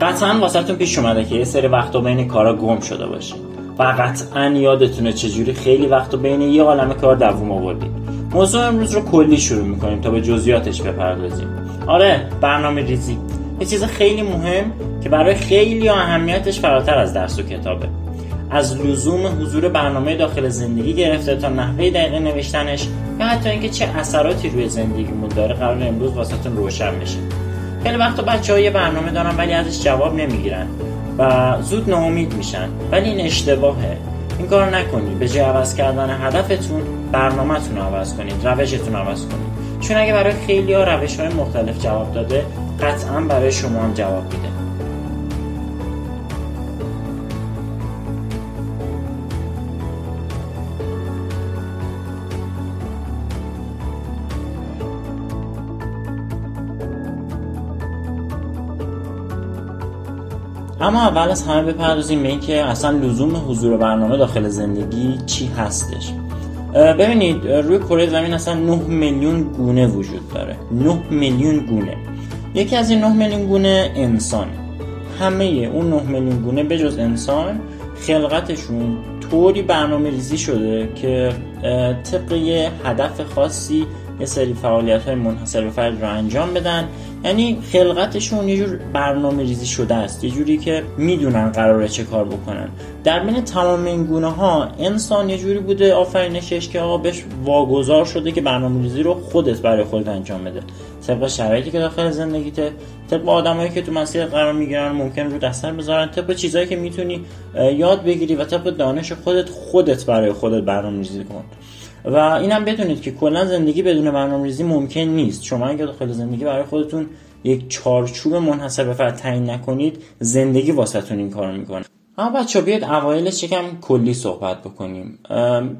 قطعا واسهتون پیش اومده که یه سری وقتا بین کارا گم شده باشید و قطعا یادتونه چجوری خیلی وقتا بین یه عالم کار دووم آوردید. موضوع امروز رو کلی شروع می‌کنیم تا به جزئیاتش بپردازیم. آره برنامه ریزی. یه چیز خیلی مهم که برای خیلی اهمیتش فراتر از درس و کتابه. از لزوم حضور برنامه داخل زندگی گرفته تا نحوه دقیق نوشتنش یا حتی اینکه چه اثراتی روی زندگیمون داره قرار امروز واسهتون روشن بشه. خیلی وقتا بچه های برنامه دارن ولی ازش جواب نمی‌گیرن و زود ناامید میشن. ولی این اشتباهه. این کار نکنید. به جای عوض کردن هدفتون برنامهتون رو عوض کنید روشتون عوض کنید. چون اگه برای خیلی ها روش های مختلف جواب داده قطعا برای شما هم جواب میده. اما اول از همه بپردازیم به اینکه اصلا لزوم حضور برنامه داخل زندگی چی هستش. ببینید روی کره زمین اصلا 9 میلیون گونه وجود داره. 9 میلیون گونه. یکی از این 9 میلیون گونه انسان همه اون 9 میلیون گونه بجز انسان خلقتشون طوری برنامه ریزی شده که طبق هدف خاصی یه سری فعالیت های منحصر به فرد رو انجام بدن. یعنی خلقتشون یه جور برنامه ریزی شده است یه جوری که می‌دونن قراره چه کار بکنن. در بین تمام این گونه ها انسان یه جوری بوده آفرینشش که آقا بهش واگذار شده که برنامه ریزی رو خودت برای خودت انجام بده. طبق شرایطی که داخل زندگیته طبق آدمایی که تو مسیر قرار می‌گیرن ممکن رو دستر بذارن طبق چیزایی که می‌تونی یاد بگیری و طبق دانش خودت خودت برای خودت برنامه ریزی کن. و اینم بدونید که کلا زندگی بدون برنامه‌ریزی ممکن نیست. شما اگه داخل زندگی برای خودتون یک چارچوب منحصر به تعیین نکنید زندگی واسهتون این کارو می‌کنه. اما بچه بیاید اوایلش یکم کلی صحبت بکنیم.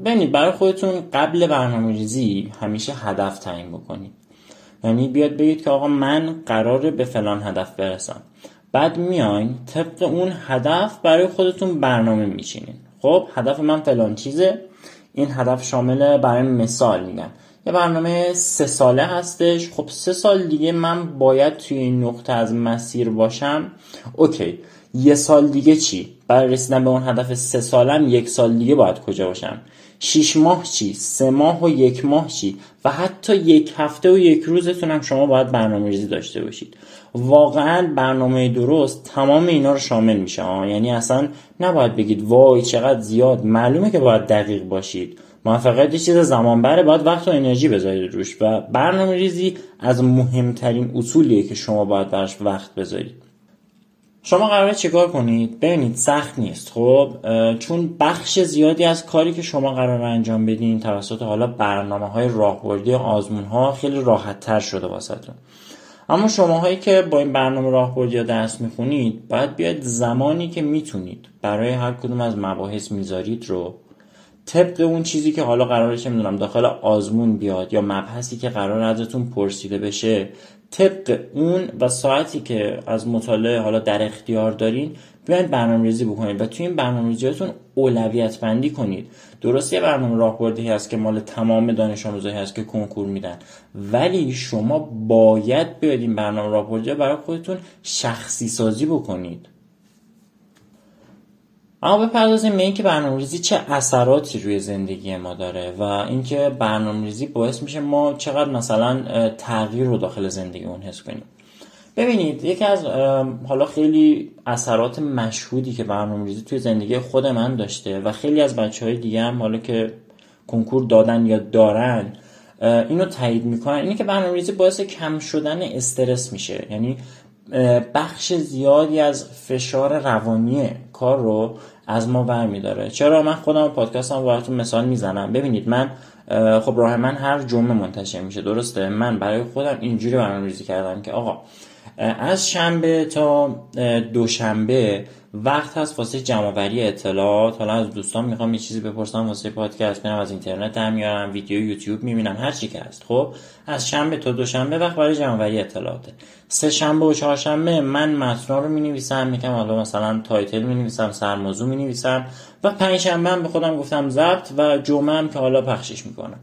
ببینید برای خودتون قبل برنامه ریزی همیشه هدف تعیین بکنید. یعنی بیاد بگید که آقا من قراره به فلان هدف برسم. بعد میاین طبق اون هدف برای خودتون برنامه میچینین خب هدف من فلان چیزه. این هدف شامل برای مثال میگم یه برنامه سه ساله هستش. خب سه سال دیگه من باید توی این نقطه از مسیر باشم. اوکی. یه سال دیگه چی؟ برای رسیدن به اون هدف سه سالم یک سال دیگه باید کجا باشم؟ شیش ماه چی؟ سه ماه و یک ماه چی؟ و حتی یک هفته و یک روزتون هم شما باید برنامه ریزی داشته باشید. واقعا برنامه درست تمام اینا رو شامل میشه یعنی اصلا نباید بگید وای چقدر زیاد معلومه که باید دقیق باشید. موفقیت چیز زمان بره باید وقت و انرژی بذارید روش و برنامه ریزی از مهمترین اصولیه که شما باید براش وقت بذارید. شما قراره چیکار کنید؟ ببینید سخت نیست خب؟ چون بخش زیادی از کاری که شما قرار انجام بدین توسط حالا برنامه های راهبردی آزمون ها خیلی راحت تر شده واسهتون. اما شماهایی که با این برنامه راهبردی یا درس می‌خونید باید بیاید زمانی که می‌تونید. برای هر کدوم از مباحث می‌ذارید رو. طبق اون چیزی که حالا قراره چه می‌دونم داخل آزمون بیاد یا مبحثی که قرار ازتون پرسیده بشه طبق اون و ساعتی که از مطالعه حالا در اختیار دارین بیاین برنامه ریزی بکنید و توی این برنامه ریزیاتون اولویت بندی کنید. درسته برنامه راهبردی هست که مال تمام دانش آموزایی هست که کنکور میدن ولی شما باید بیاید این برنامه راهبردی برای خودتون شخصی سازی بکنید. اما بپردازیم به اینکه برنامه‌ریزی چه اثراتی روی زندگی ما داره و اینکه برنامه‌ریزی باعث میشه ما چقدر مثلا تغییر رو داخل زندگیمون حس کنیم. ببینید یکی از حالا خیلی اثرات مشهودی که برنامه‌ریزی توی زندگی خود من داشته و خیلی از بچه های دیگه هم حالا که کنکور دادن یا دارن اینو تایید می‌کنن. اینه که برنامه‌ریزی باعث کم شدن استرس میشه. یعنی بخش زیادی از فشار روانی کار رو از ما برمیداره. چرا؟ من خودم پادکست هم براتون مثال می‌زنم. ببینید من خب راه من هر جمعه منتشر میشه. درسته؟ من برای خودم اینجوری برنامه‌ریزی کردم که آقا از شنبه تا دوشنبه وقت هست واسه جمعآوری اطلاعات. حالا از دوستان می‌خوام یه چیزی بپرسم واسه پادکست میرم از اینترنت در میارم ویدیو یوتیوب می‌بینم هر چی که هست. خب از شنبه تا دوشنبه وقت برای جمعآوری اطلاعاته. سه شنبه و چهارشنبه من متن رو می‌نویسم میگم حالا مثلا title می‌نویسم سرموضوع می‌نویسم و پنج شنبه هم به خودم گفتم ضبط و جمعه هم که حالا پخشش می‌کنم.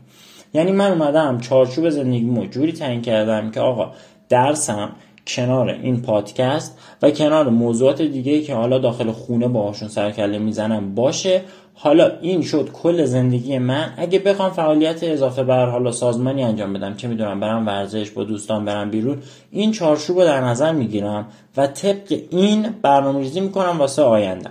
یعنی من اومدم چارچوب زندگیمو جوری تعیین کردم که آقا درسم کنار این پادکست و کنار موضوعات دیگه که حالا داخل خونه باهاشون سروکله می‌زنم باشه. حالا این شد کل زندگی من. اگه بخوام فعالیت اضافه بر حالا سازمانی انجام بدم چه می‌دونم برم ورزش با دوستان برم بیرون این چارچوب رو در نظر می‌گیرم و طبق این برنامه ریزی می‌کنم واسه آینده.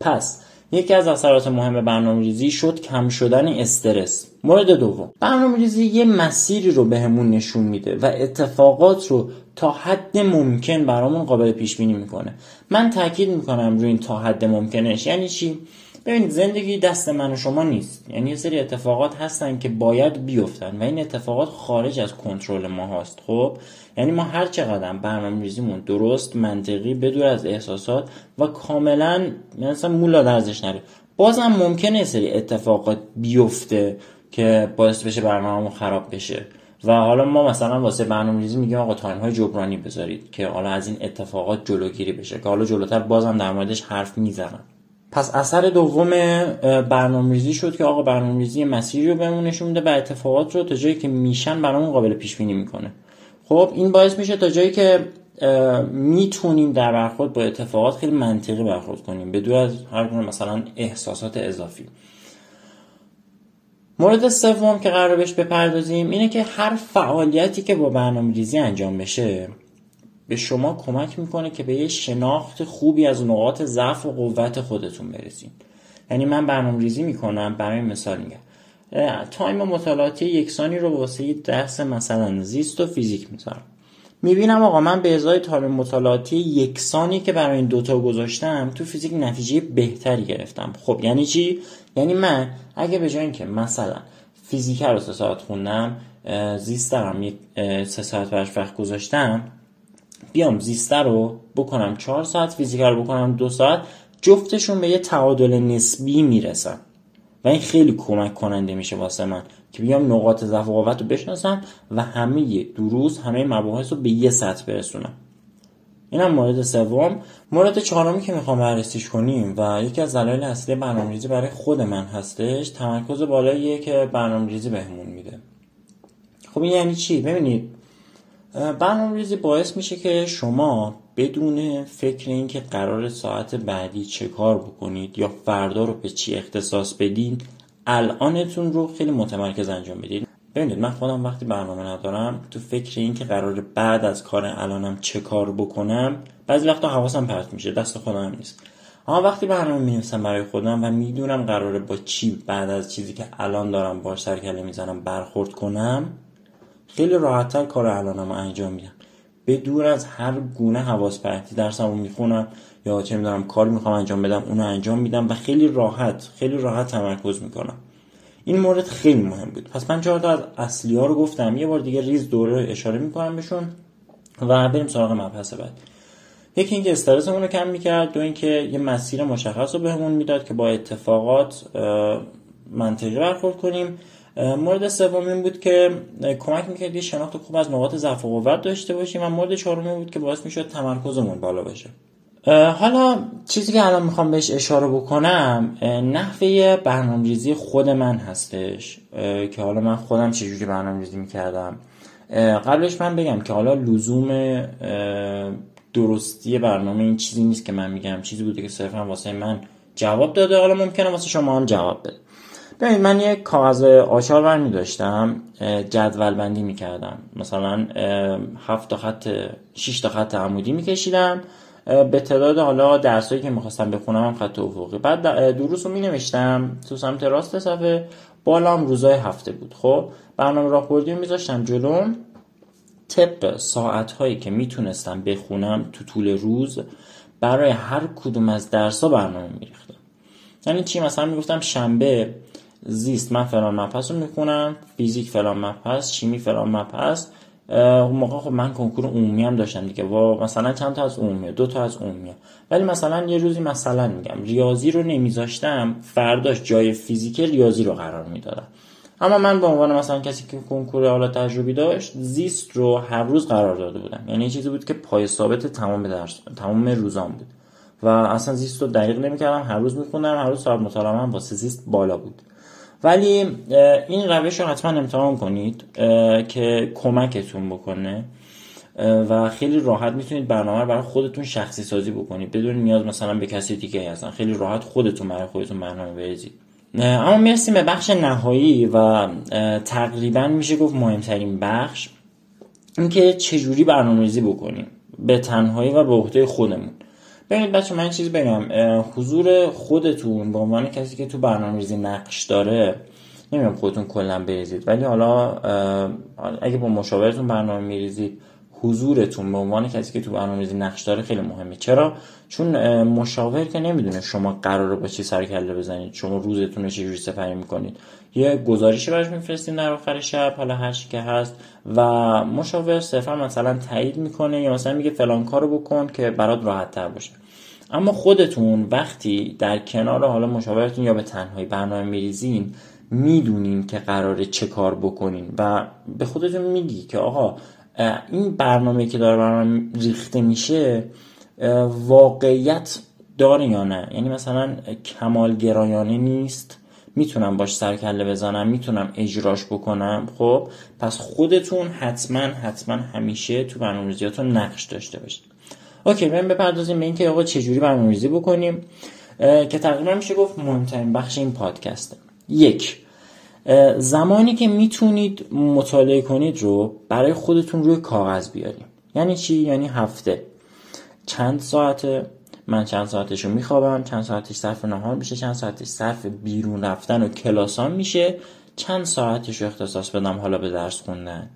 پس یکی از اثرات مهم برنامه ریزی شد کم شدن استرس. مورد دوم برنامه ریزی یه مسیری رو بهمون به نشون میده و اتفاقات رو تا حد ممکن برامون قابل پیش بینی می‌کنه. من تاکید می‌کنم روی این تا حد ممکنش. یعنی چی؟ ببینید زندگی دست من و شما نیست. یعنی یه سری اتفاقات هستن که باید بیفتن و این اتفاقات خارج از کنترل ما هست خب؟ یعنی ما هر چقدر برنامه ریزیمون درست منطقی بدور از احساسات و کاملا مثلا مولا درزش نره. بازم ممکنه یه سری اتفاقات بیفته که باعث بشه برنامهمون خراب بشه. و حالا ما مثلا واسه برنامه ریزی میگیم آقا تایم های جبرانی بذارید که حالا از این اتفاقات جلوگیری بشه. که حالا جلوتر بازم در موردش حرف می‌زنم. پس اثر دوم برنامه‌ریزی شد که آقا برنامه‌ریزی مسیری رو بهمون نشون میده و اتفاقات رو تا جایی که میشن برامون قابل پیش بینی می‌کنه. خب این باعث میشه تا جایی که می‌تونیم در برخورد با اتفاقات خیلی منطقی برخورد کنیم بدون از هر گونه مثلا احساسات اضافی. مورد سوم که قرار بهش بپردازیم اینه که هر فعالیتی که با برنامه ریزی انجام بشه به شما کمک می‌کنه که به یه شناخت خوبی از نقاط ضعف و قوت خودتون برسید یعنی من برنامه ریزی می‌کنم برای مثال میگم time مطالعاتی یکسانی رو واسه درس مثلا زیست و فیزیک می‌ذارم. می‌بینم آقا من به ازای time مطالعاتی یکسانی که برای این دوتا گذاشتم تو فیزیک نتیجه بهتری گرفتم. خب یعنی چی؟ یعنی من اگه به جای اینکه مثلا فیزیک رو سه ساعت خوندم زیست دارم یک سه ساعت برش وقت گذاشتم بیام زیسته رو بکنم چهار ساعت فیزیک رو بکنم دو ساعت جفتشون به یه تعادل نسبی می‌رسن. و این خیلی کمک کننده میشه واسه من که بیام نقاط ضعف و قوت رو بشناسم و همه دروس همه مباحث رو به یه سطح برسونم. اینم مورد سوم. مورد چهارمی که می‌خوام بررسیش کنیم و یکی از دلایل اصلی برنامه‌ریزی برای خود من هستش تمرکز بالاییه که برنامه‌ریزی بهمون میده. خب این یعنی چی؟ ببینید برنامه ریزی باعث میشه که شما بدون فکر اینکه قرار ساعت بعدی چه کار بکنید یا فردا رو به چی اختصاص بدین الانتون رو خیلی متمرکز انجام بدید ببینید من خودم وقتی برنامه ندارم تو فکر این که قرار بعد از کار الانم چه کار بکنم بعضی وقتا حواسم پرت میشه دست خودم نیست. اما وقتی برنامه می‌نویسم برای خودم و می‌دونم قراره با چی بعد از چیزی که الان دارم باش سرکله می‌زنم برخورد کنم خیلی راحتتر کار الانم انجام میدم. به دور از هر گونه حواس پرتی درسمو می‌خونم یا چه می‌دونم کار می‌خوام انجام بدم اونو انجام میدم و خیلی راحت خیلی راحت تمرکز می‌کنم. این مورد خیلی مهم بود. پس من چهار تا از اصلی ها رو گفتم. یه بار دیگه ریز دوره اشاره می‌کنم بهشون و بریم سراغ مبحث بعد. یکی اینکه استرسمون رو کم می‌کرد دو اینکه یه مسیر مشخص رو بهمون می‌داد که با اتفاقات منطقی برخورد کنیم. مورد سوم این بود که کمک می‌کرد یه شناخت خوب از نقاط ضعف و قوت داشته باشیم و مورد چهارم بود که باعث می‌شد تمرکزمون بالا باشه حالا چیزی که الان می‌خوام بهش اشاره بکنم نحوه برنامه‌ریزی خود من هستش که حالا من خودم چجوری برنامه‌ریزی می‌کردم. قبلش من بگم که حالا لزوم درستی برنامه این چیزی نیست که من میگم. چیزی بوده که صرفا واسه من جواب داده. حالا ممکنه واسه شما هم جواب بده. ببینید من یک کاغذ آچار برمی داشتم جدول بندی می کردم. مثلا هفت تا خط 6 تا خط عمودی می کشیدم. به تعداد حالا درسایی که می‌خواستم بخونم هم خط افقی بعد دروس رو می نوشتم تو سمت راست صفحه. بالام روزای هفته بود. خب برنامه راهبردی رو میذاشتم جلوم. طبق ساعت هایی که می‌تونستم بخونم تو طول روز برای هر کدوم از درس ها برنامه میریختم. یعنی چی؟ مثلا می‌گفتم شنبه زیست. من فلان مبحث رو می‌خونم. فیزیک فلان مبحث. شیمی فلان مبحث. اون موقع خب من کنکور عمومی هم داشتم دیگه. و مثلا چند تا از عمومیه؟ دو تا از عمومیه. ولی مثلا یه روزی مثلا میگم ریاضی رو نمیذاشتم. فرداش جای فیزیک ریاضی رو قرار می‌دادم. اما من به عنوان مثلا کسی که کنکور حالا تجربی داشت زیست رو هر روز قرار داده بودم. یعنی چیزی بود که پای ثابت تمام درس تمام روزام بود. و اصلا زیست رو دقیق نمی‌کردم. هر روز میخوندم هر روز صاحب مطالعه واسه زیست بالا بود. ولی این روش رو حتما امتحان کنید که کمکتون بکنه و خیلی راحت می‌تونید برنامه برای خودتون شخصی سازی بکنید. بدون نیاز مثلا به کسی دیگه هستن. خیلی راحت خودتون برای خودتون برنامه بریزید. اما مرسیم به بخش نهایی و تقریبا میشه گفت مهمترین بخش اینکه چجوری برنامه ریزی بکنیم. به تنهایی و به عهده خودمون. ببینید بچه من چیزی بگم. حضور خودتون به عنوان کسی که تو برنامه ریزی نقش داره نمی‌دونم خودتون کلا بریزید. ولی حالا اگه با مشاورتون برنامه میریزید حضورتون به عنوان کسی که تو برنامه‌ریزی نقش داره خیلی مهمه. چرا؟ چون مشاور که نمی‌دونه شما قراره با چی سر کله بزنید شما روزتون رو چجوری سپری می‌کنید. یه گزارشی براش میفرستین در آخر شب حالا هر چی که هست. و مشاور صرفا مثلا تایید می‌کنه یا مثلا میگه فلان کارو بکن که برات راحت تر باشه. اما خودتون وقتی در کنار حالا مشاورتون یا به تنهایی برنامه میریزین می‌دونین که قراره چه کار بکنین و به خودتون میگی که آقا این برنامه که داره برنامه ریخته میشه واقعیت داره یا نه؟ یعنی مثلا کمال گرایانه نیست. می‌تونم باش سرکله بزنم می‌تونم اجراش بکنم. خب پس خودتون حتما حتما همیشه تو برنامه‌ریزیاتون نقش داشته باشید. اوکی بریم بپردازیم به اینکه آقا چجوری برنامه‌ریزی بکنیم؟ که تقریبا میشه گفت مهمترین بخش این پادکسته. یک زمانی که می‌تونید مطالعه کنید رو برای خودتون روی کاغذ بیاریم. یعنی چی؟ یعنی هفته. چند ساعته؟ من چند ساعتش رو میخوابم چند ساعتش صرف نهار میشه چند ساعتش صرف بیرون رفتن و کلاسان میشه. چند ساعتش رو اختصاص بدم حالا به درس خوندن؟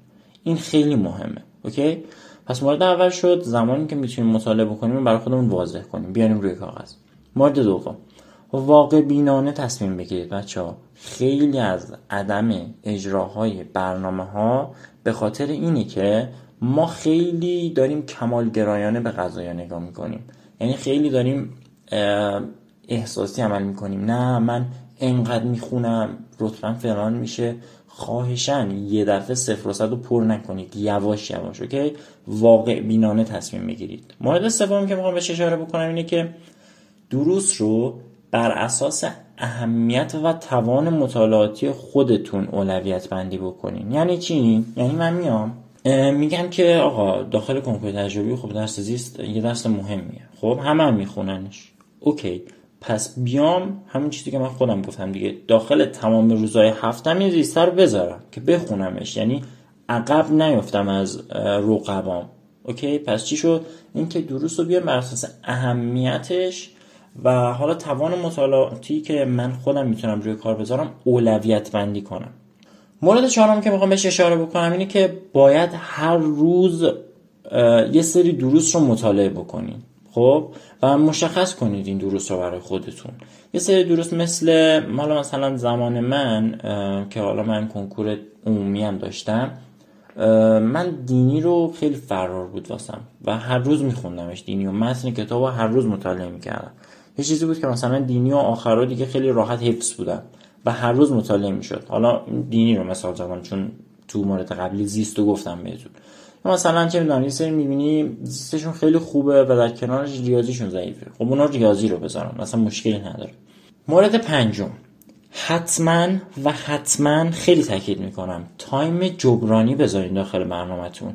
این خیلی مهمه اوکی؟ پس مورد اول شد زمانی که می‌تونیم مطالعه بکنیم برای خودمون واضح کنیم. بیاریم روی کاغذ. مورد دوم. واقع بینانه تصمیم بگیرید بچه ها خیلی از عدم اجراهای برنامه ها به خاطر اینه که ما خیلی داریم کمالگرایانه به غذایا نگاه می‌کنیم. یعنی خیلی داریم احساسی عمل می‌کنیم. نه من انقدر می‌خونم رتبم فلان میشه. خواهشن یه دفعه صفر و صد پر نکنید. یواش یواش اوکی؟ واقع بینانه تصمیم بگیرید. مورد سوم که می‌خوام بهش اشاره بکنم اینه که دروس رو بر اساس اهمیت و توان مطالعاتی خودتون اولویت بندی بکنین. یعنی چی؟ یعنی من میام میگم که آقا داخل کنکور تجربی خب درس زیست یه درس مهمیه. خب همه هم میخوننش. اوکی. پس بیام همین چیزی که من خودم گفتم دیگه. داخل تمام روزهای هفتم یه زیسته رو بذارم که بخونمش. یعنی عقب نیفتم از رقبام. اوکی؟ پس چی شد؟ اینکه دروس رو بیام بر اساس اهمیتش و حالا توان مطالعاتی که من خودم می‌تونم روی کار بذارم اولویت بندی کنم. مورد چهارم که می‌خوام بهش اشاره بکنم اینه که باید هر روز یه سری دروس رو مطالعه بکنین. خب؟ و مشخص کنید این دروس رو برای خودتون. یه سری دروس مثل حالا مثلا زمان من که حالا من کنکور عمومی هم داشتم من دینی رو خیلی فرار بود واسم و هر روز میخوندمش. دینی و متن کتاب هر روز مطالعه می‌کردم. یه چیزی بود که مثلا دینی و آخرا دیگه خیلی راحت حفظ بودن و هر روز مطالعه می‌شد. حالا دینی رو مثال زدم چون تو مورد قبلی زیست رو گفتم بهتون. مثلا چه می‌دونم یه سری می‌بینی زیستشون خیلی خوبه و در کنارش ریاضیشون ضعیفه. خب اونا ریاضی رو بذارم مثلا مشکلی نداره. مورد پنجم حتما و حتما خیلی تاکید می‌کنم تایم جبرانی بذارین داخل برنامهتون.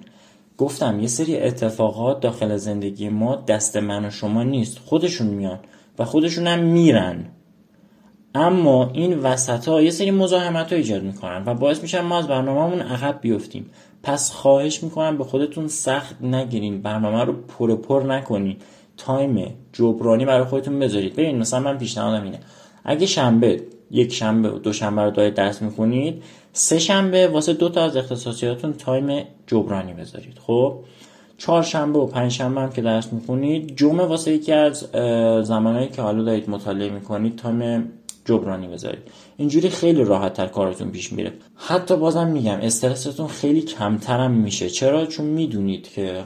گفتم یه سری اتفاقات داخل زندگی ما دست من و شما نیست خودشون میان. و خودشون هم میرن. اما این وسط ها یه سری مزاحمت ها ایجاد می‌کنن و باعث میشن ما از برنامهمون عقب بیفتیم. پس خواهش می‌کنم به خودتون سخت نگیرین. برنامه رو پر پر نکنین. time جبرانی برای خودتون بذارید. ببین مثلا من پیشنهادم اینه. اگه شنبه یک شنبه و دو شنبه رو دارید درس می‌خونید سه شنبه واسه دو تا از اختصاصیاتون time جبرانی بذارید. خب؟ چهارشنبه و پنجشنبه هم که درس می‌خونید جمعه واسه یکی از زمانهایی که حالا دارید مطالعه می‌کنید time جبرانی بذارید. اینجوری خیلی راحت تر کارتون پیش میره. حتی بازم میگم استرستون خیلی کمترم میشه. چرا؟ چون می‌دونید که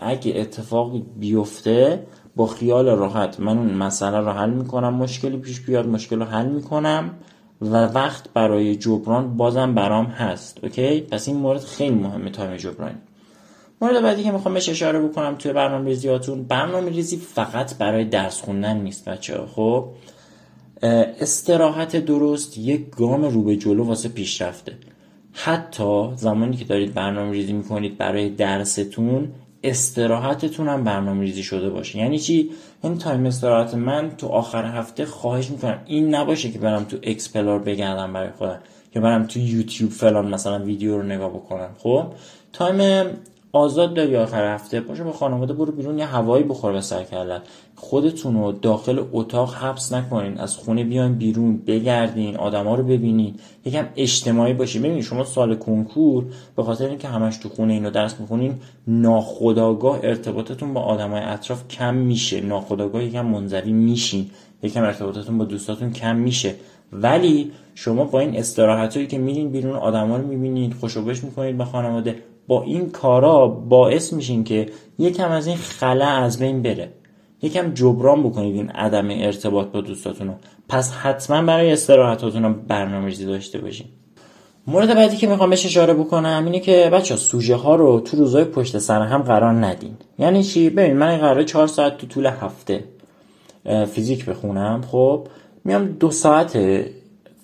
اگه اتفاقی بیفته با خیال راحت من اون مسئله رو حل می‌کنم مشکلی پیش بیاد مشکل رو حل می‌کنم و وقت برای جبران بازم برام هست. okay؟ پس این مورد خیلی مهمه time جبرانی. مورد بعدی که می‌خوام بهش اشاره بکنم توی برنامه ریزیاتون برنامه ریزی فقط برای درس خوندن نیست بچه خب استراحت درست یک گام رو به جلو واسه پیشرفته. حتی زمانی که دارید برنامه ریزی می‌کنید برای درستون استراحتتون هم برنامه ریزی شده باشه. یعنی چی؟ این time استراحت من تو آخر هفته خواهش می‌کنم. این نباشه که برم تو explore بگردم برای خودم که برم تو یوتیوب فلان مثلا ویدیو رو نگاه بکنم. خب تایم آزاد داری آخر هفته؟ باشه با خانواده برو بیرون یه هوایی بخور به سر کردن خودتون رو داخل اتاق حبس نکنین از خونه بیاین بیرون بگردین آدما رو ببینین یکم اجتماعی باشین. ببینید شما سال کنکور به خاطر اینکه همش تو خونه اینو درس می‌کنین ناخداگاه ارتباطتون با آدمای اطراف کم میشه. ناخداگاه یکم منزوی میشین. یکم ارتباطتون با دوستاتون کم میشه. ولی شما با این استراحتایی که میرین بیرون آدما رو می‌بینید خوشوبش می‌کنید با خانواده. با این کارا باعث میشین که یکم از این خلا از بین بره. یکم جبران بکنید این عدم ارتباط با دوستاتون رو. پس حتما برای استراحتاتون برنامه ریزی داشته باشین. مورد بعدی که می‌خوام بهش اشاره بکنم اینه که بچه سوژه ها رو تو روزای پشت سر هم قرار ندین. یعنی چی؟ ببین من قراره چهار ساعت تو طول هفته فیزیک بخونم. خب میام دو ساعت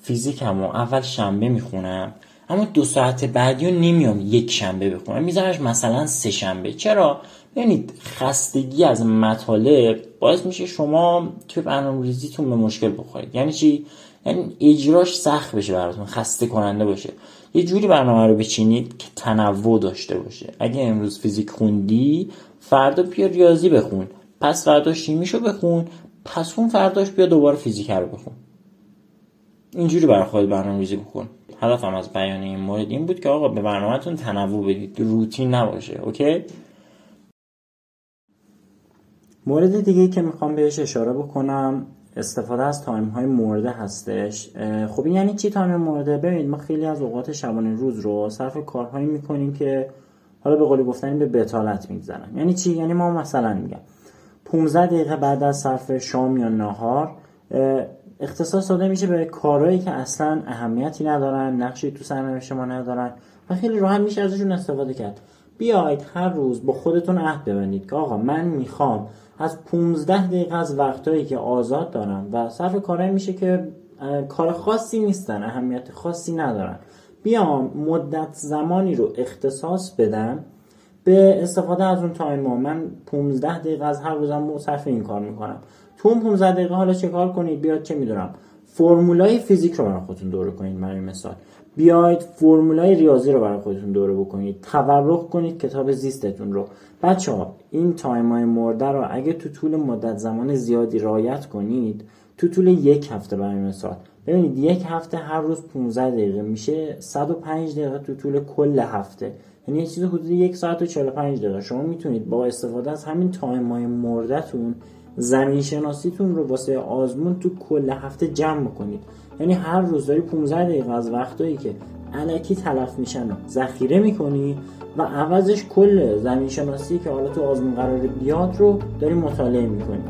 فیزیکم و اول شنبه می‌خونم. اما دو ساعت بعدی رو نمیام یک شنبه بخونم. میذارش مثلا سه شنبه. چرا؟ ببینید خستگی از مطالب باعث میشه شما توی برنامه ریزیتون به مشکل بخورید. یعنی چی؟ یعنی اجراش سخت بشه براتون خسته کننده باشه. یه جوری برنامه رو بچینید که تنوع داشته باشه. اگه امروز فیزیک خوندی فردا بیا ریاضی بخون. پس فردا شیمیشو بخون. پس اون فرداش بیا دوباره فیزیک رو بخون. اینجوری برای خود برنامه ریزی بکن هدفم از بیان این مورد این بود که آقا به برنامهتون تنوع بدید روتین نباشه OK؟ مورد دیگه که می‌خوام بهش اشاره بکنم استفاده از time های مرده هستش خب این یعنی چی time مرده ببینید ما خیلی از اوقات شبانه روز رو صرف کارهایی می‌کنیم که حالا به قولی گفتن به بتالت میگذرن. یعنی چی؟ یعنی ما مثلا میگم 15 دقیقه بعد از صرف شام یا نهار اختصاص داده میشه به کارهایی که اصلا اهمیتی ندارن نقشی تو سرنوشت ما ندارن و خیلی راحت میشه ازشون استفاده کرد. بیاید هر روز با خودتون عهد ببندید که آقا من می‌خوام از 15 دقیقه از وقتهایی که آزاد دارم و صرف کارهایی میشه که کار خاصی نیستن اهمیت خاصی ندارن. بیام مدت زمانی رو اختصاص بدم به استفاده از اون time ها من 15 دقیقه از هر روزم صرف این کار می‌کنم. تو اون 15 دقیقه حالا چه کار کنید؟ بیاید چه می‌دونم. فرمولای فیزیک رو برای خودتون دوره کنید برای مثال. بیاید فرمولای ریاضی رو برای خودتون دوره بکنید. تورق کنید کتاب زیستتون رو. بچه ها این time های مرده رو اگه تو طول مدت زمان زیادی رعایت کنید تو طول یک هفته برای مثال. ببینید یک هفته هر روز 15 دقیقه میشه 105 دقیقه تو طول کل هفته. یعنی یه چیز حدود یک ساعت و 45 دقیقه. شما می‌تونید با استفاده از همین تایم های مردتون زمین شناسیتون رو واسه آزمون تو کل هفته جمع کنید یعنی هر روز داری 15 دقیقه از وقتایی که علکی تلف میشن ذخیره می‌کنی و عوضش کل زمین شناسی که حالا تو آزمون قرار بیاد رو داری مطالعه می‌کنی.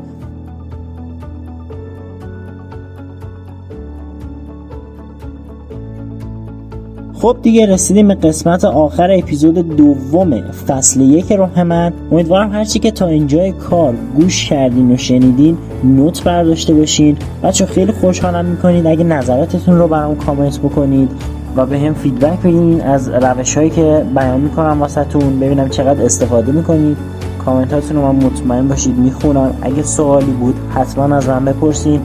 خب دیگه رسیدیم به قسمت آخر اپیزود دوم فصل یک راه من امیدوارم هرچی که تا اینجای کار گوش کردین و شنیدین نوت برداشته باشین. بچه خیلی خوشحالم می‌کنید. اگه نظراتتون رو برام کامنت بکنید و به هم فیدبک بدین از روش هایی که بیان می‌کنم واسهتون. ببینم چقدر استفاده می‌کنید. کامنتاتون رو من مطمئن باشید. می‌خونم. اگه سوالی بود حتما از من بپرسید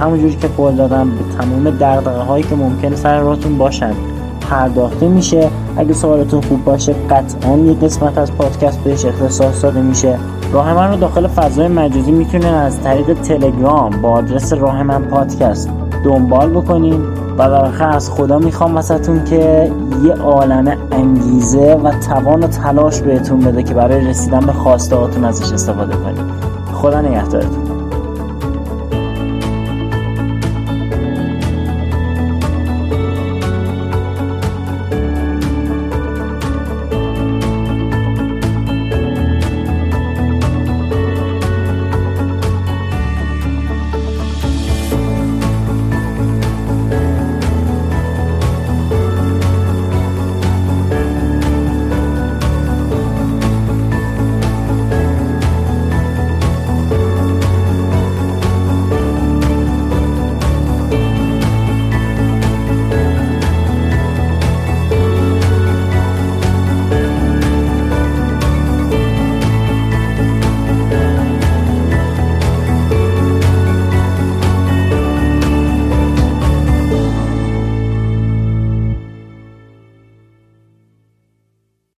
همونجوری که قول دادم به تمام دقدقه هایی که ممکن سر راتون باشن. پرداخته میشه. اگه سوالتون خوب باشه قطعا یه قسمت از پادکست بهش اختصاص داده میشه. راه من رو داخل فضای مجازی می‌تونین از طریق تلگرام با آدرس راه من پادکست دنبال بکنین و در از خدا می‌خوام واسهتون که یه عالم انگیزه و توان و تلاش بهتون بده که برای رسیدن به خواسته ازش استفاده کنید خدا نگهدارتون.